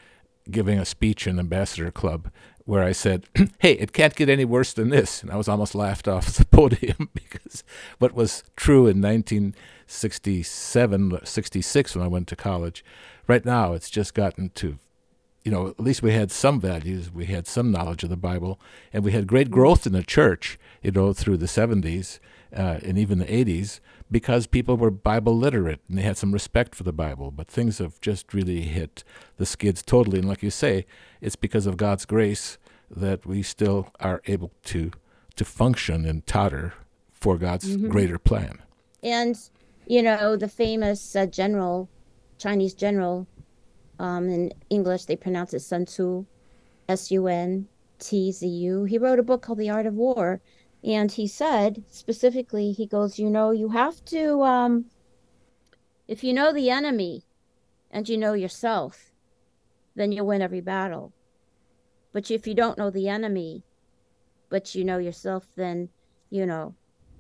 giving a speech in Ambassador Club where I said, "Hey, it can't get any worse than this," and I was almost laughed off the podium because what was true in 1967, 66 when I went to college, right now it's just gotten to you know, at least we had some values, we had some knowledge of the Bible, and we had great growth in the church, you know, through the 70s uh, and even the 80s because people were Bible literate and they had some respect for the Bible. But things have just really hit the skids totally. And like you say, it's because of God's grace that we still are able to to function and totter for God's mm-hmm. greater plan. And you know, the famous uh, general, Chinese general um, in English, they pronounce it Sun Tzu, S U N T Z U. He wrote a book called The Art of War. And he said specifically, he goes, You know, you have to, um, if you know the enemy and you know yourself, then you'll win every battle. But if you don't know the enemy, but you know yourself, then, you know,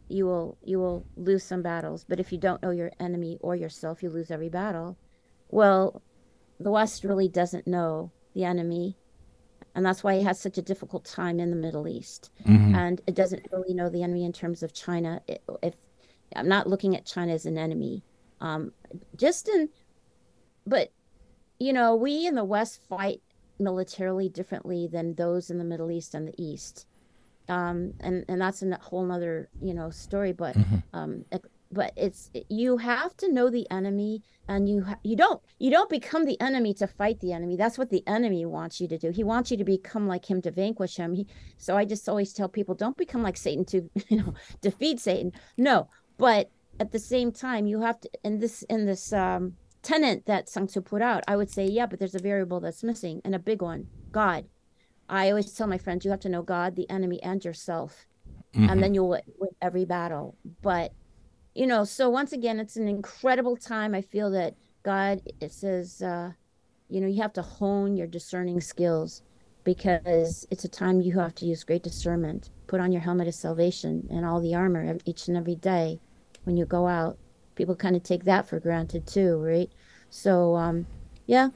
you will you will lose some battles but if you don't know your enemy or yourself you lose every battle well the West really doesn't know the enemy. And that's why it has such a difficult time in the Middle East. Mm-hmm. And it doesn't really know the enemy in terms of China. If I'm not looking at China as an enemy, um, just in, but you know, we in the West fight militarily differently than those in the Middle East and the East. Um, and and that's a whole other you know story. But mm-hmm. um, but it's you have to know the enemy and you ha- you don't you don't become the enemy to fight the enemy. That's what the enemy wants you to do. He wants you to become like him to vanquish him. He, so i just always tell people don't become like satan to you know defeat satan. No but at the same time you have to in this in this um tenant that Sun Tzu put out i would say yeah but there's a variable that's missing and a big one god. I always tell my friends you have to know god the enemy and yourself. Mm-hmm. and then you'll win every battle. But you know so once again it's an incredible time. I feel that god it says uh you know you have to hone your discerning skills because it's a time you have to use great discernment. Put on your helmet of salvation and all the armor each and every day. When you go out people kind of take that for granted too right? So um yeah.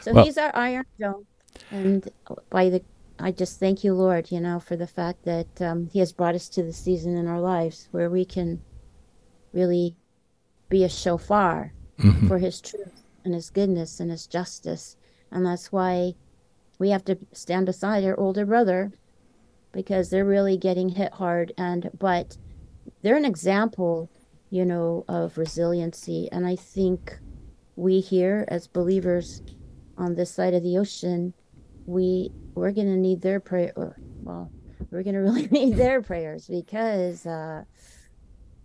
So well, he's our iron dome and by the i just thank you lord you know for the fact that um, he has brought us to the season in our lives where we can really be a shofar mm-hmm. for his truth and his goodness and his justice. And that's why we have to stand beside our older brother because they're really getting hit hard and but they're an example, you know, of resiliency. And I think we here as believers on this side of the ocean, we we're gonna need their prayer well, we're gonna really need their prayers because uh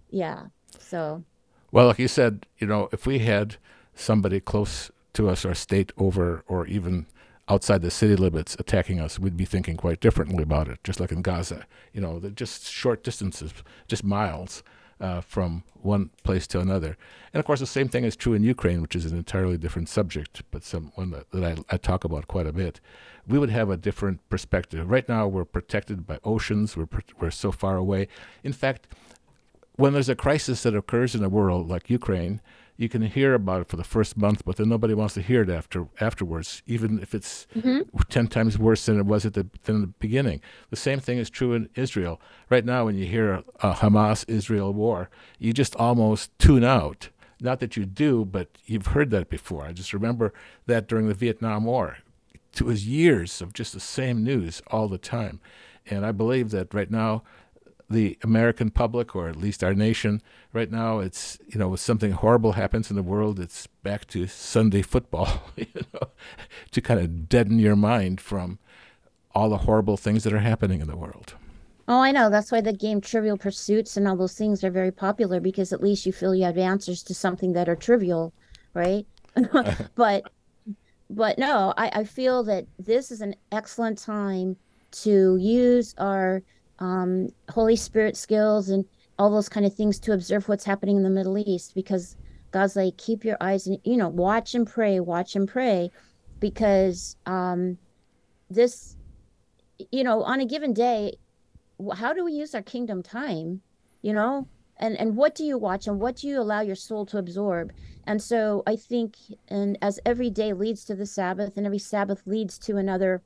yeah, so, well, like you said, you know, if we had somebody close to us or state over or even outside the city limits attacking us, we'd be thinking quite differently about it. Just like in Gaza, you know, just short distances, just miles. uh, from one place to another. And of course, the same thing is true in Ukraine, which is an entirely different subject, but some one that, that I, I talk about quite a bit. We would have a different perspective. Right now, we're protected by oceans. We're we're so far away. In fact, when there's a crisis that occurs in a world like Ukraine, you can hear about it for the first month, but then nobody wants to hear it after afterwards, even if it's mm-hmm. ten times worse than it was at the than the beginning. The same thing is true in Israel. Right now, when you hear a Hamas-Israel war, you just almost tune out. Not that you do, but you've heard that before. I just remember that during the Vietnam War. It was years of just the same news all the time. And I believe that right now the American public, or at least our nation, right now, it's you know, if something horrible happens in the world, it's back to Sunday football, you know, to kind of deaden your mind from all the horrible things that are happening in the world. Oh, I know. That's why the game Trivial Pursuits and all those things are very popular because at least you feel you have answers to something that are trivial, right? but but no, I, I feel that this is an excellent time to use our um, Holy Spirit skills and all those kind of things to observe what's happening in the Middle East because God's like, keep your eyes and, you know, watch and pray, watch and pray because um, this, you know, on a given day, how do we use our kingdom time, you know? And, and what do you watch and what do you allow your soul to absorb? And so I think, and as every day leads to the Sabbath and every Sabbath leads to another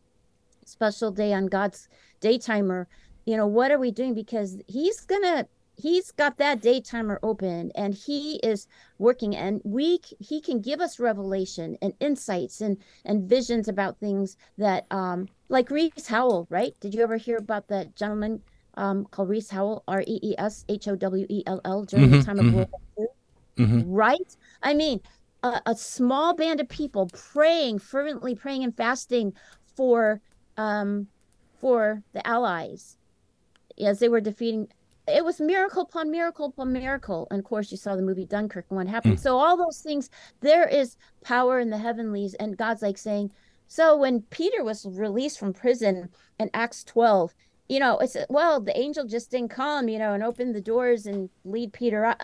special day on God's day timer, you know what are we doing because he's gonna he's got that day timer open and he is working and we he can give us revelation and insights and and visions about things that um like Rees Howell right did you ever hear about that gentleman um called Rees Howell r-e-e-s-h-o-w-e-l-l during mm-hmm, the time of mm-hmm. world war II? Mm-hmm. right i mean a, a small band of people praying fervently praying and fasting for um for the allies as they were defeating it was miracle upon miracle upon miracle. And of course, you saw the movie Dunkirk and what happened. Mm. So, all those things, there is power in the heavenlies. And God's like saying, so when Peter was released from prison in Acts 12, you know, it's well, the angel just didn't come, you know, and open the doors and lead Peter out.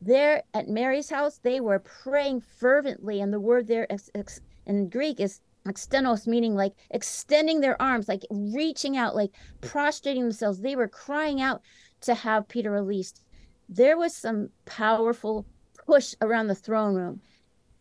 There at Mary's house, they were praying fervently. And the word there in Greek is ektenos meaning like extending their arms like reaching out like prostrating themselves. They were crying out to have peter released. There was some powerful push around the throne room.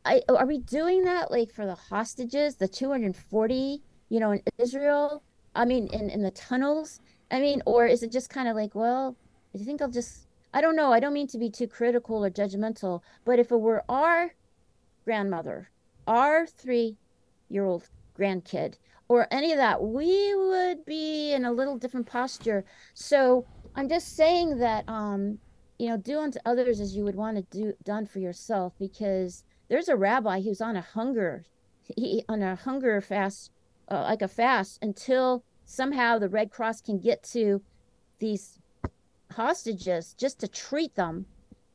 I, are we doing that like for the hostages the 240 you know in israel? I mean in, in the tunnels? I mean or is it just kind of like well i think i'll just i don't know. I don't mean to be too critical or judgmental but if it were our grandmother our three year old grandkid or any of that, we would be in a little different posture. So I'm just saying that, um, you know, do unto others as you would want to do done for yourself, because there's a rabbi who's on a hunger, he on a hunger fast, uh, like a fast, until somehow the Red Cross can get to these hostages just to treat them,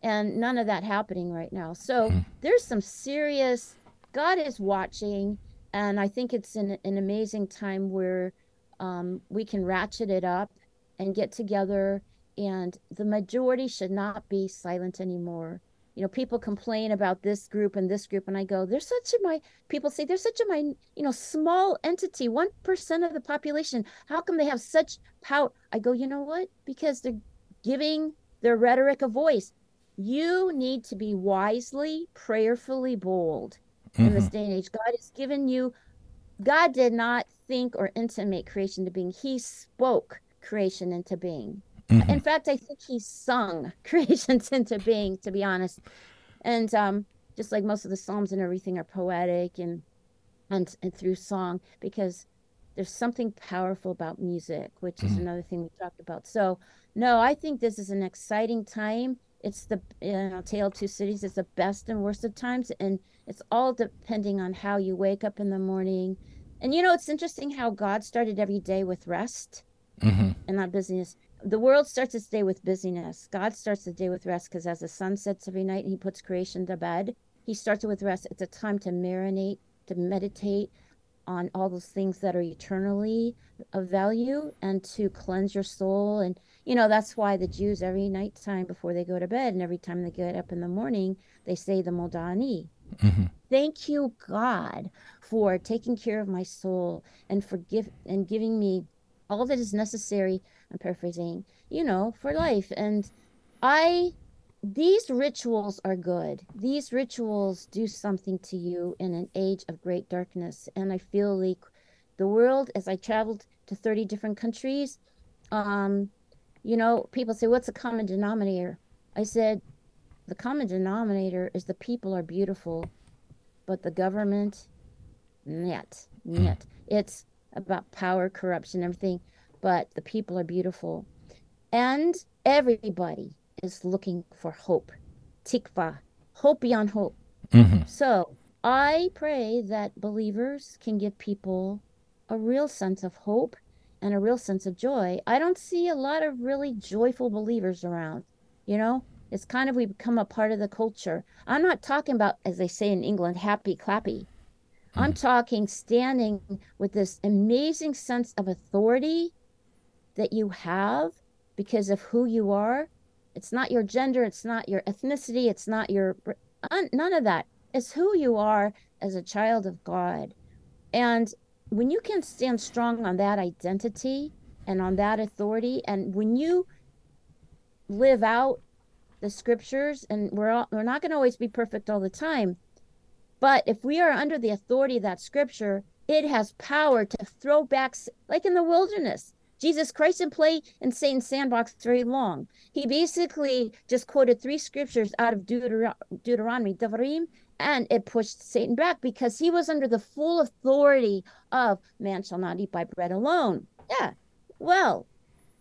and none of that happening right now. So mm-hmm. there's some serious. God is watching and I think it's an, an amazing time where um, we can ratchet it up and get together. And the majority should not be silent anymore. You know, people complain about this group and this group, and I go, "There's such a my." People say there's such a my, you know, small entity, one percent of the population. How come they have such power? I go, you know what? Because they're giving their rhetoric a voice. You need to be wisely, prayerfully bold mm-hmm. in this day and age. God has given you, God did not think or intimate creation to being, He spoke creation into being. Mm-hmm. In fact, I think He sung creations into being, to be honest. And um, just like most of the Psalms and everything are poetic and, and, and through song, because there's something powerful about music, which is mm-hmm. another thing we talked about. So, no, I think this is an exciting time it's the you know tale of two cities it's the best and worst of times and it's all depending on how you wake up in the morning. And you know it's interesting how god started every day with rest mm-hmm. and not busyness. The world starts its day with busyness. God starts the day with rest because as the sun sets every night and he puts creation to bed. He starts it with rest. It's a time to marinate to meditate on all those things that are eternally of value and to cleanse your soul. And you know that's why the jews every night time before they go to bed and every time they get up in the morning they say the modani mm-hmm. thank you god for taking care of my soul and forgive and giving me all that is necessary i'm paraphrasing you know for life. And i these rituals are good. These rituals do something to you in an age of great darkness. And I feel like the world, as I traveled to 30 different countries, um, you know, people say, What's the common denominator? I said, The common denominator is the people are beautiful, but the government, net, net. Mm. It's about power, corruption, everything, but the people are beautiful. And everybody, is looking for hope, tikva, hope beyond hope. Mm-hmm. So I pray that believers can give people a real sense of hope and a real sense of joy. I don't see a lot of really joyful believers around. You know, it's kind of we become a part of the culture. I'm not talking about, as they say in England, happy clappy. Mm-hmm. I'm talking standing with this amazing sense of authority that you have because of who you are it's not your gender, it's not your ethnicity, it's not your none of that. It's who you are as a child of God. And when you can stand strong on that identity and on that authority, and when you live out the scriptures, and we're all, we're not going to always be perfect all the time, but if we are under the authority of that scripture, it has power to throw back, like in the wilderness. Jesus Christ didn't play in Satan's sandbox very long. He basically just quoted three scriptures out of Deuter- Deuteronomy, Devarim, and it pushed Satan back because he was under the full authority of man shall not eat by bread alone. Yeah. Well,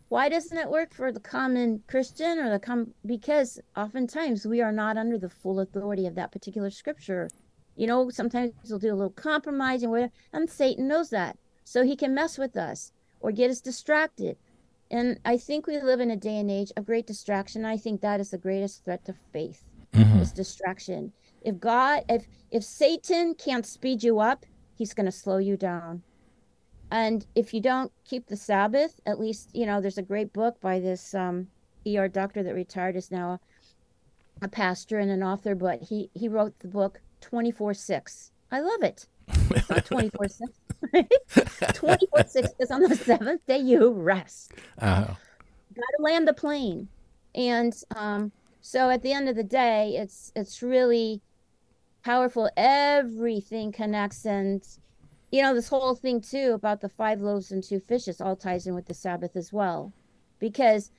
why doesn't it work for the common Christian or the com because oftentimes we are not under the full authority of that particular scripture. You know, sometimes we'll do a little compromise and and Satan knows that. So he can mess with us or get us distracted. And I think we live in a day and age of great distraction. I think that is the greatest threat to faith mm-hmm. is distraction. If God, if if Satan can't speed you up, he's going to slow you down. And if you don't keep the Sabbath, at least you know there's a great book by this um, ER doctor that retired is now a, a pastor and an author, but he he wrote the book 24 six. I love it. It's not 24 6. 24 6 is on the seventh day you rest. Uh-huh. Got to land the plane. And um, so at the end of the day, it's it's really powerful. Everything connects. And, you know, this whole thing too about the five loaves and two fishes all ties in with the Sabbath as well. Because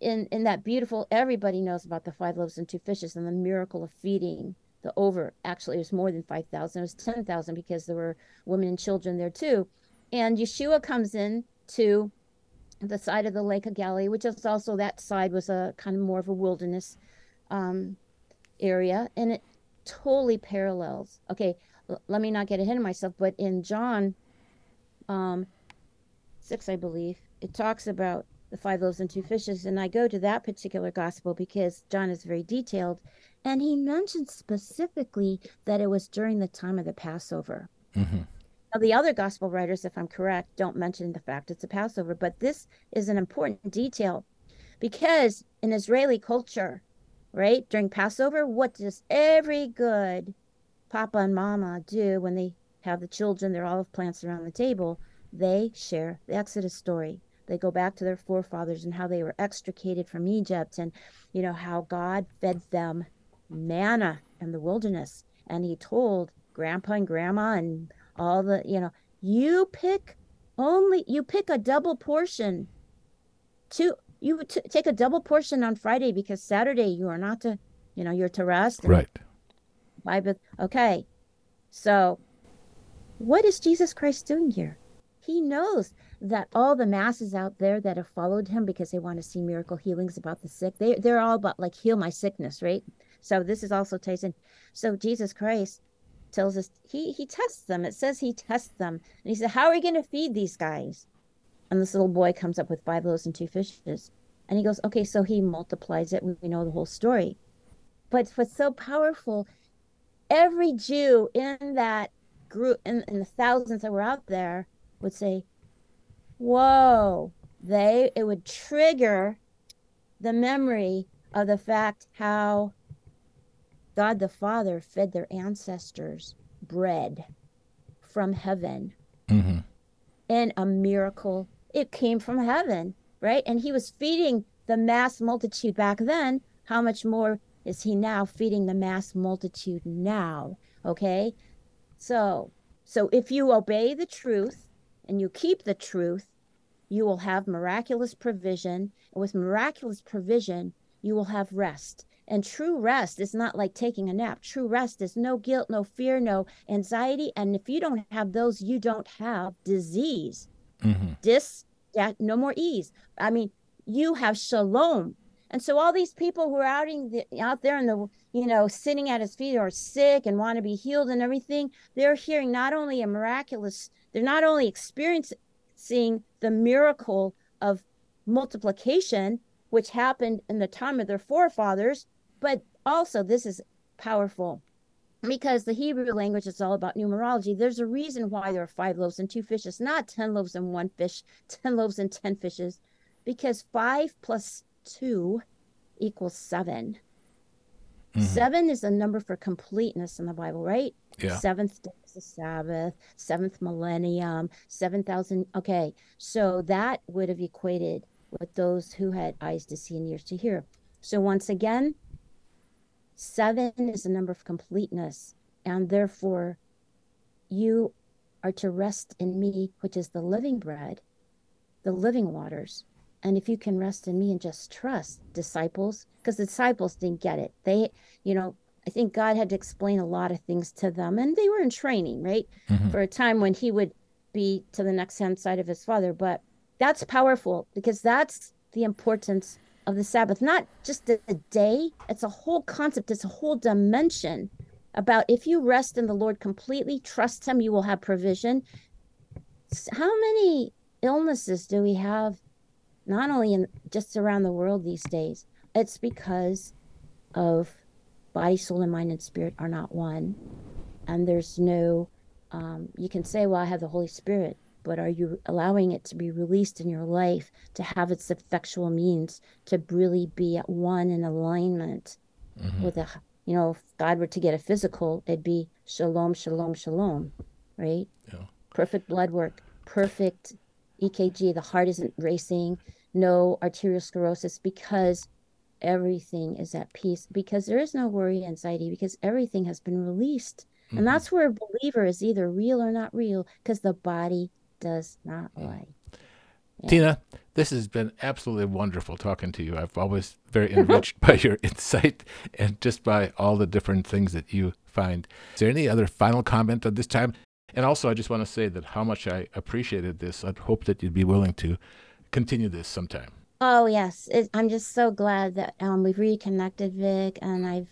in, in that beautiful, everybody knows about the five loaves and two fishes and the miracle of feeding the over actually it was more than 5000 it was 10000 because there were women and children there too. And yeshua comes in to the side of the lake of galilee which is also that side was a kind of more of a wilderness um, area and it totally parallels okay l- let me not get ahead of myself but in john um, 6 i believe it talks about the five loaves and two fishes and i go to that particular gospel because john is very detailed and he mentioned specifically that it was during the time of the Passover. Mm-hmm. Now, the other gospel writers, if I'm correct, don't mention the fact it's a Passover, but this is an important detail because in Israeli culture, right, during Passover, what does every good papa and mama do when they have the children, their olive plants around the table? They share the Exodus story. They go back to their forefathers and how they were extricated from Egypt and, you know, how God fed them manna in the wilderness. And he told grandpa and grandma and all the, you know, you pick only, you pick a double portion to, you t- take a double portion on Friday because Saturday you are not to, you know, you're to rest. Right. Bible. Okay. So what is Jesus Christ doing here? He knows that all the masses out there that have followed him because they want to see miracle healings about the sick, they, they're all about like heal my sickness, right? So this is also tasting. So Jesus Christ tells us he he tests them. It says he tests them, and he said, "How are we going to feed these guys?" And this little boy comes up with five loaves and two fishes, and he goes, "Okay." So he multiplies it. We know the whole story, but what's so powerful? Every Jew in that group in, and the thousands that were out there would say, Whoa, they it would trigger the memory of the fact how God the Father fed their ancestors bread from heaven Mm-hmm. in a miracle. It came from heaven, right? And he was feeding the mass multitude back then. How much more is he now feeding the mass multitude now? Okay. So, so if you obey the truth and you keep the truth, you will have miraculous provision. And with miraculous provision, you will have rest. And true rest is not like taking a nap. True rest is no guilt, no fear, no anxiety. And if you don't have those, you don't have disease. Mm-hmm. Dis, yeah, no more ease. I mean, you have shalom. And so all these people who are out, in the, out there in the, you know, sitting at his feet are sick and want to be healed and everything, they're hearing not only a miraculous, they're not only experiencing the miracle of multiplication, which happened in the time of their forefathers, but also this is powerful because the Hebrew language is all about numerology. There's a reason why there are five loaves and two fishes, not 10 loaves and one fish, 10 loaves and 10 fishes, because five plus two equals 7 Mhm. Seven is a number for completeness in the Bible, right? Yeah. Seventh day is the Sabbath, seventh millennium, 7,000. Okay. So that would have equated with those who had eyes to see and ears to hear. So once again, seven is a number of completeness. And therefore, you are to rest in me, which is the living bread, the living waters. And if you can rest in me and just trust disciples, because the disciples didn't get it. They, you know, I think God had to explain a lot of things to them, and they were in training, right? Mhm. For a time when he would be to the next hand side of his father. But that's powerful because that's the importance of the Sabbath, not just the, day, it's a whole concept, it's a whole dimension about if you rest in the Lord completely, trust him, you will have provision. How many illnesses do we have not only in just around the world these days? It's because of body, soul, and mind and spirit are not one. And there's no, um, you can say, well, I have the Holy Spirit, but are you allowing it to be released in your life to have its effectual means to really be at one in alignment Mhm. with a, you know, if God were to get a physical, it'd be shalom, shalom, shalom, right? Yeah. Perfect blood work, perfect EKG. The heart isn't racing, no arteriosclerosis because everything is at peace because there is no worry, anxiety because everything has been released. And that's where a believer is either real or not real because the body does not lie. Yeah. Tina, this has been absolutely wonderful talking to you. I've always very enriched by your insight and just by all the different things that you find. Is there any other final comment at this time? And also, I just want to say that how much I appreciated this. I'd hope that you'd be willing to continue this sometime. Oh yes, it, I'm just so glad that um, we've reconnected, Vic, and I've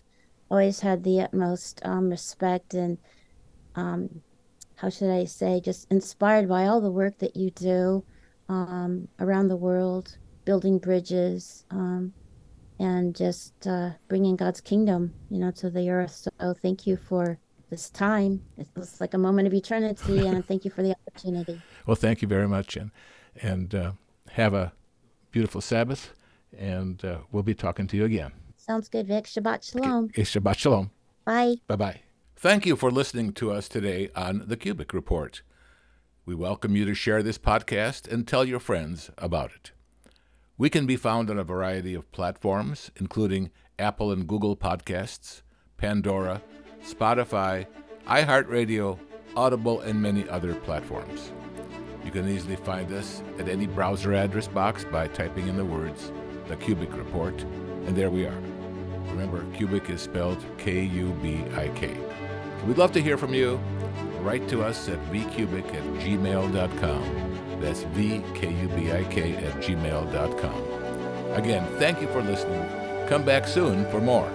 always had the utmost um, respect and um, how should I say, just inspired by all the work that you do um, around the world, building bridges, um, and just uh, bringing God's kingdom, you know, to the earth. So thank you for this time. It was like a moment of eternity, and thank you for the opportunity. Well, thank you very much, and and uh, have a beautiful Sabbath. And uh, we'll be talking to you again. Sounds good, Vic. Shabbat shalom. Okay, Shabbat shalom. Bye. Bye bye. Thank you for listening to us today on The Kubik Report. We welcome you to share this podcast and tell your friends about it. We can be found on a variety of platforms, including Apple and Google Podcasts, Pandora, Spotify, iHeartRadio, Audible, and many other platforms. You can easily find us at any browser address box by typing in the words The Kubik Report, and there we are. Remember, Kubik is spelled K U B I K. We'd love to hear from you. Write to us at vkubik at gmail.com. That's V-K-U-B-I-K at gmail.com. Again, thank you for listening. Come back soon for more.